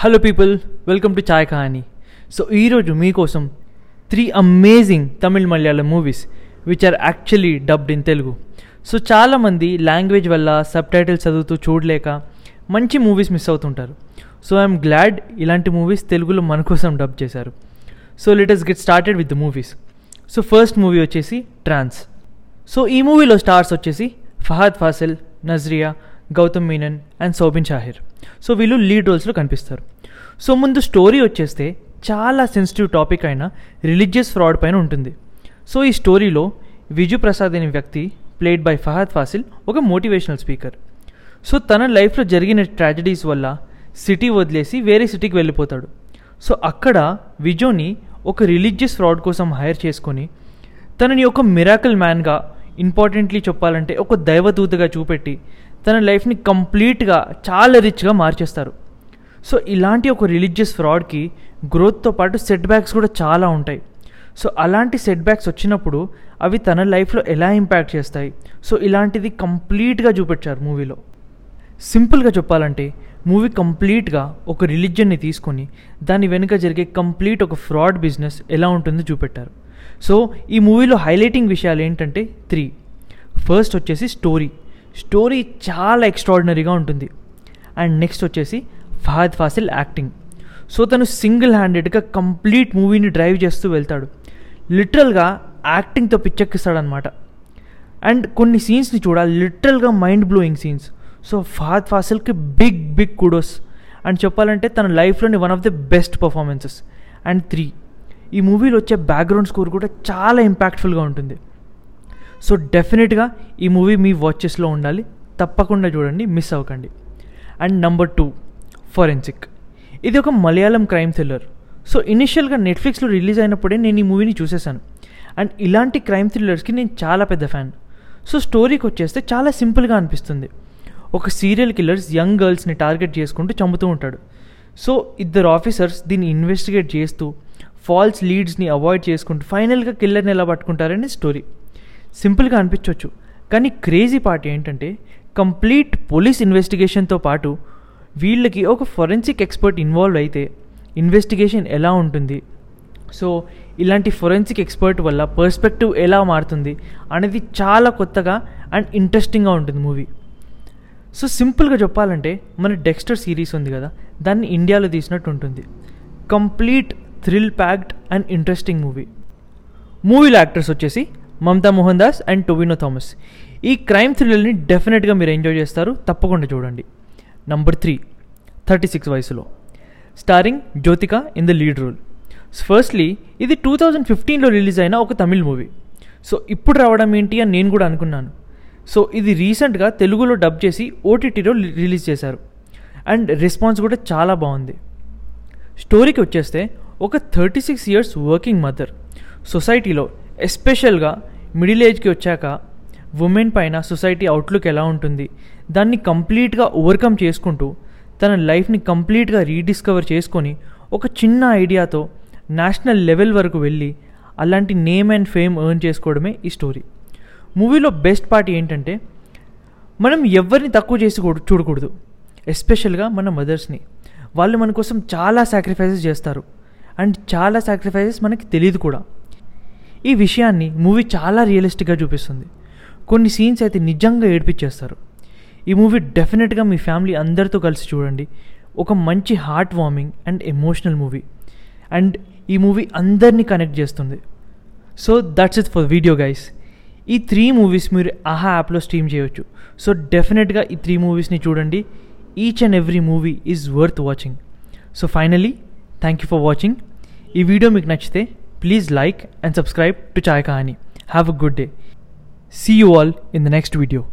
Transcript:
Hello people welcome to Chai Kahani so ఈరోజు మీకోసం three amazing Tamil Malayalam movies which are actually dubbed in Telugu so చాలామంది language వల్ల subtitles చదువుతూ చూడలేక మంచి movies miss అవుతుంటారు. సో ఐఎమ్ గ్లాడ్ ఇలాంటి మూవీస్ తెలుగులో మన కోసం డబ్ చేశారు. So let's get started with the movies so first movie వచ్చేసి ట్రాన్స్ సో ఈ మూవీలో స్టార్స్ వచ్చేసి ఫహాద్ ఫాసిల్ నజ్రియా గౌతమ్ మీనన్ అండ్ సౌబిన్ షాహిర్. సో వీళ్ళు లీడ్ రోల్స్లో కనిపిస్తారు. సో ముందు స్టోరీ వచ్చేస్తే చాలా సెన్సిటివ్ టాపిక్ అయిన రిలీజియస్ ఫ్రాడ్ పైన ఉంటుంది. సో ఈ స్టోరీలో విజు ప్రసాద్ అనే వ్యక్తి ప్లేడ్ బై ఫహాద్ ఫాసిల్ ఒక మోటివేషనల్ స్పీకర్. సో తన లైఫ్లో జరిగిన ట్రాజడీస్ వల్ల సిటీ వదిలేసి వేరే సిటీకి వెళ్ళిపోతాడు. సో అక్కడ విజోని ఒక రిలీజియస్ ఫ్రాడ్ కోసం హైర్ చేసుకొని తనని ఒక మిరాకల్ మ్యాన్గా ఇంపార్టెంట్లీ చెప్పాలంటే ఒక దైవదూతగా చూపెట్టి తన లైఫ్ని కంప్లీట్గా చాలా రిచ్గా మార్చేస్తారు. సో ఇలాంటి ఒక రిలీజియస్ ఫ్రాడ్కి గ్రోత్తో పాటు సెట్ బ్యాక్స్ కూడా చాలా ఉంటాయి. సో అలాంటి సెట్ బ్యాక్స్ వచ్చినప్పుడు అవి తన లైఫ్లో ఎలా ఇంపాక్ట్ చేస్తాయి? సో ఇలాంటిది కంప్లీట్గా చూపించారు మూవీలో. సింపుల్గా చెప్పాలంటే మూవీ కంప్లీట్గా ఒక రిలీజియన్ని తీసుకొని దాని వెనుక జరిగే కంప్లీట్ ఒక ఫ్రాడ్ బిజినెస్ ఎలా ఉంటుందో చూపెట్టారు. సో ఈ మూవీలో హైలైటింగ్ విషయాలు ఏంటంటే త్రీ. ఫస్ట్ వచ్చేసి స్టోరీ. స్టోరీ చాలా ఎక్స్ట్రాడినరీగా ఉంటుంది. అండ్ నెక్స్ట్ వచ్చేసి ఫహద్ ఫాసిల్ యాక్టింగ్. సో తను సింగిల్ హ్యాండెడ్గా కంప్లీట్ మూవీని డ్రైవ్ చేస్తూ వెళ్తాడు. లిటరల్గా యాక్టింగ్తో పిచ్చెక్కిస్తాడనమాట అండ్ కొన్ని సీన్స్ని చూడాలి లిటరల్గా mind blowing scenes. So Fahadh ఫాసిల్కి బిగ్ బిగ్ కుడోస్. అండ్ చెప్పాలంటే తన లైఫ్లోని one of the best performances. And three ఈ మూవీలో వచ్చే బ్యాక్గ్రౌండ్ స్కోర్ కూడా చాలా ఇంపాక్ట్ఫుల్గా ఉంటుంది. సో డెఫినెట్గా ఈ మూవీ మీ వాచెస్లో ఉండాలి. తప్పకుండా చూడండి మిస్ అవ్వకండి. And number two forensic. ఇది ఒక మలయాళం క్రైమ్ థ్రిల్లర్. సో ఇనిషియల్గా నెట్ఫ్లిక్స్లో రిలీజ్ అయినప్పుడే నేను ఈ మూవీని చూసేసాను అండ్ ఇలాంటి క్రైమ్ థ్రిల్లర్స్కి నేను చాలా పెద్ద ఫ్యాన్. సో స్టోరీకి వచ్చేస్తే చాలా సింపుల్గా అనిపిస్తుంది. ఒక సీరియల్ కిల్లర్స్ యంగ్ గర్ల్స్ని టార్గెట్ చేసుకుంటూ చంపుతూ ఉంటాడు. సో ఇద్దరు ఆఫీసర్స్ దీన్ని ఇన్వెస్టిగేట్ చేస్తూ ఫాల్స్ లీడ్స్ని అవాయిడ్ చేసుకుంటూ ఫైనల్గా కిల్లర్ని ఎలా పట్టుకుంటారని స్టోరీ. సింపుల్గా అనిపించవచ్చు కానీ క్రేజీ పార్ట్ ఏంటంటే కంప్లీట్ పోలీస్ ఇన్వెస్టిగేషన్తో పాటు వీళ్ళకి ఒక ఫొరెన్సిక్ ఎక్స్పర్ట్ ఇన్వాల్వ్ అయితే ఇన్వెస్టిగేషన్ ఎలా ఉంటుంది? సో ఇలాంటి ఫొరెన్సిక్ ఎక్స్పర్ట్ వల్ల పర్స్పెక్టివ్ ఎలా మారుతుంది అనేది చాలా కొత్తగా అండ్ ఇంట్రెస్టింగ్గా ఉంటుంది మూవీ. సో సింపుల్గా చెప్పాలంటే మన డెక్స్టర్ సిరీస్ ఉంది కదా దాన్ని ఇండియాలో తీసినట్టు ఉంటుంది. Complete thrill packed and interesting movie. మూవీలో యాక్టర్స్ వచ్చేసి మమతా మోహన్ దాస్ అండ్ టొవినో థామస్. ఈ క్రైమ్ థ్రిల్లర్ని డెఫినెట్గా మీరు ఎంజాయ్ చేస్తారు. తప్పకుండా చూడండి. నంబర్ త్రీ థర్టీ సిక్స్ వయసులో. Starring Jyothika in the lead role. Firstly ఇది టూ థౌజండ్ ఫిఫ్టీన్లో రిలీజ్ అయిన ఒక తమిళ్ మూవీ. సో ఇప్పుడు రావడం ఏంటి అని నేను కూడా అనుకున్నాను. సో ఇది రీసెంట్గా తెలుగులో డబ్ చేసి ఓటీటీలో రిలీజ్ చేశారు. అండ్ రెస్పాన్స్ కూడా చాలా బాగుంది. స్టోరీకి వచ్చేస్తే ఒక thirty six years working mother. సొసైటీలో ఎస్పెషల్గా మిడిల్ ఏజ్కి వచ్చాక ఉమెన్ పైన సొసైటీ అవుట్లుక్ ఎలా ఉంటుంది దాన్ని కంప్లీట్గా ఓవర్కమ్ చేసుకుంటూ తన లైఫ్ని కంప్లీట్గా రీడిస్కవర్ చేసుకొని ఒక చిన్న ఐడియాతో నేషనల్ లెవెల్ వరకు వెళ్ళి అలాంటి నేమ్ అండ్ ఫేమ్ ఎర్న్ చేసుకోవడమే ఈ స్టోరీ. మూవీలో బెస్ట్ పార్ట్ ఏంటంటే మనం ఎవరిని తక్కువ చేసి చూడకూడదు ఎస్పెషల్గా మన మదర్స్ని. వాళ్ళు మన కోసం చాలా సాక్రిఫైసెస్ చేస్తారు. అండ్ చాలా సాక్రిఫైసెస్ మనకి తెలియదు కూడా. ఈ విషయాన్ని మూవీ చాలా రియలిస్టిక్గా చూపిస్తుంది. కొన్ని సీన్స్ అయితే నిజంగా ఏడిపించేస్తారు ఈ మూవీ డెఫినెట్గా మీ ఫ్యామిలీ అందరితో కలిసి చూడండి. ఒక మంచి heart warming and emotional movie. And ఈ మూవీ అందరినీ కనెక్ట్ చేస్తుంది. So that's it for video guys. ఈ త్రీ మూవీస్ మీరు ఆహా యాప్లో స్ట్రీమ్ చేయొచ్చు. సో డెఫినెట్గా ఈ త్రీ మూవీస్ని చూడండి. Each and every movie is worth watching. So finally thank you for watching. ఈ వీడియో మీకు నచ్చితే Please like and subscribe to Chai Kahani. Have a good day. See you all in the next video.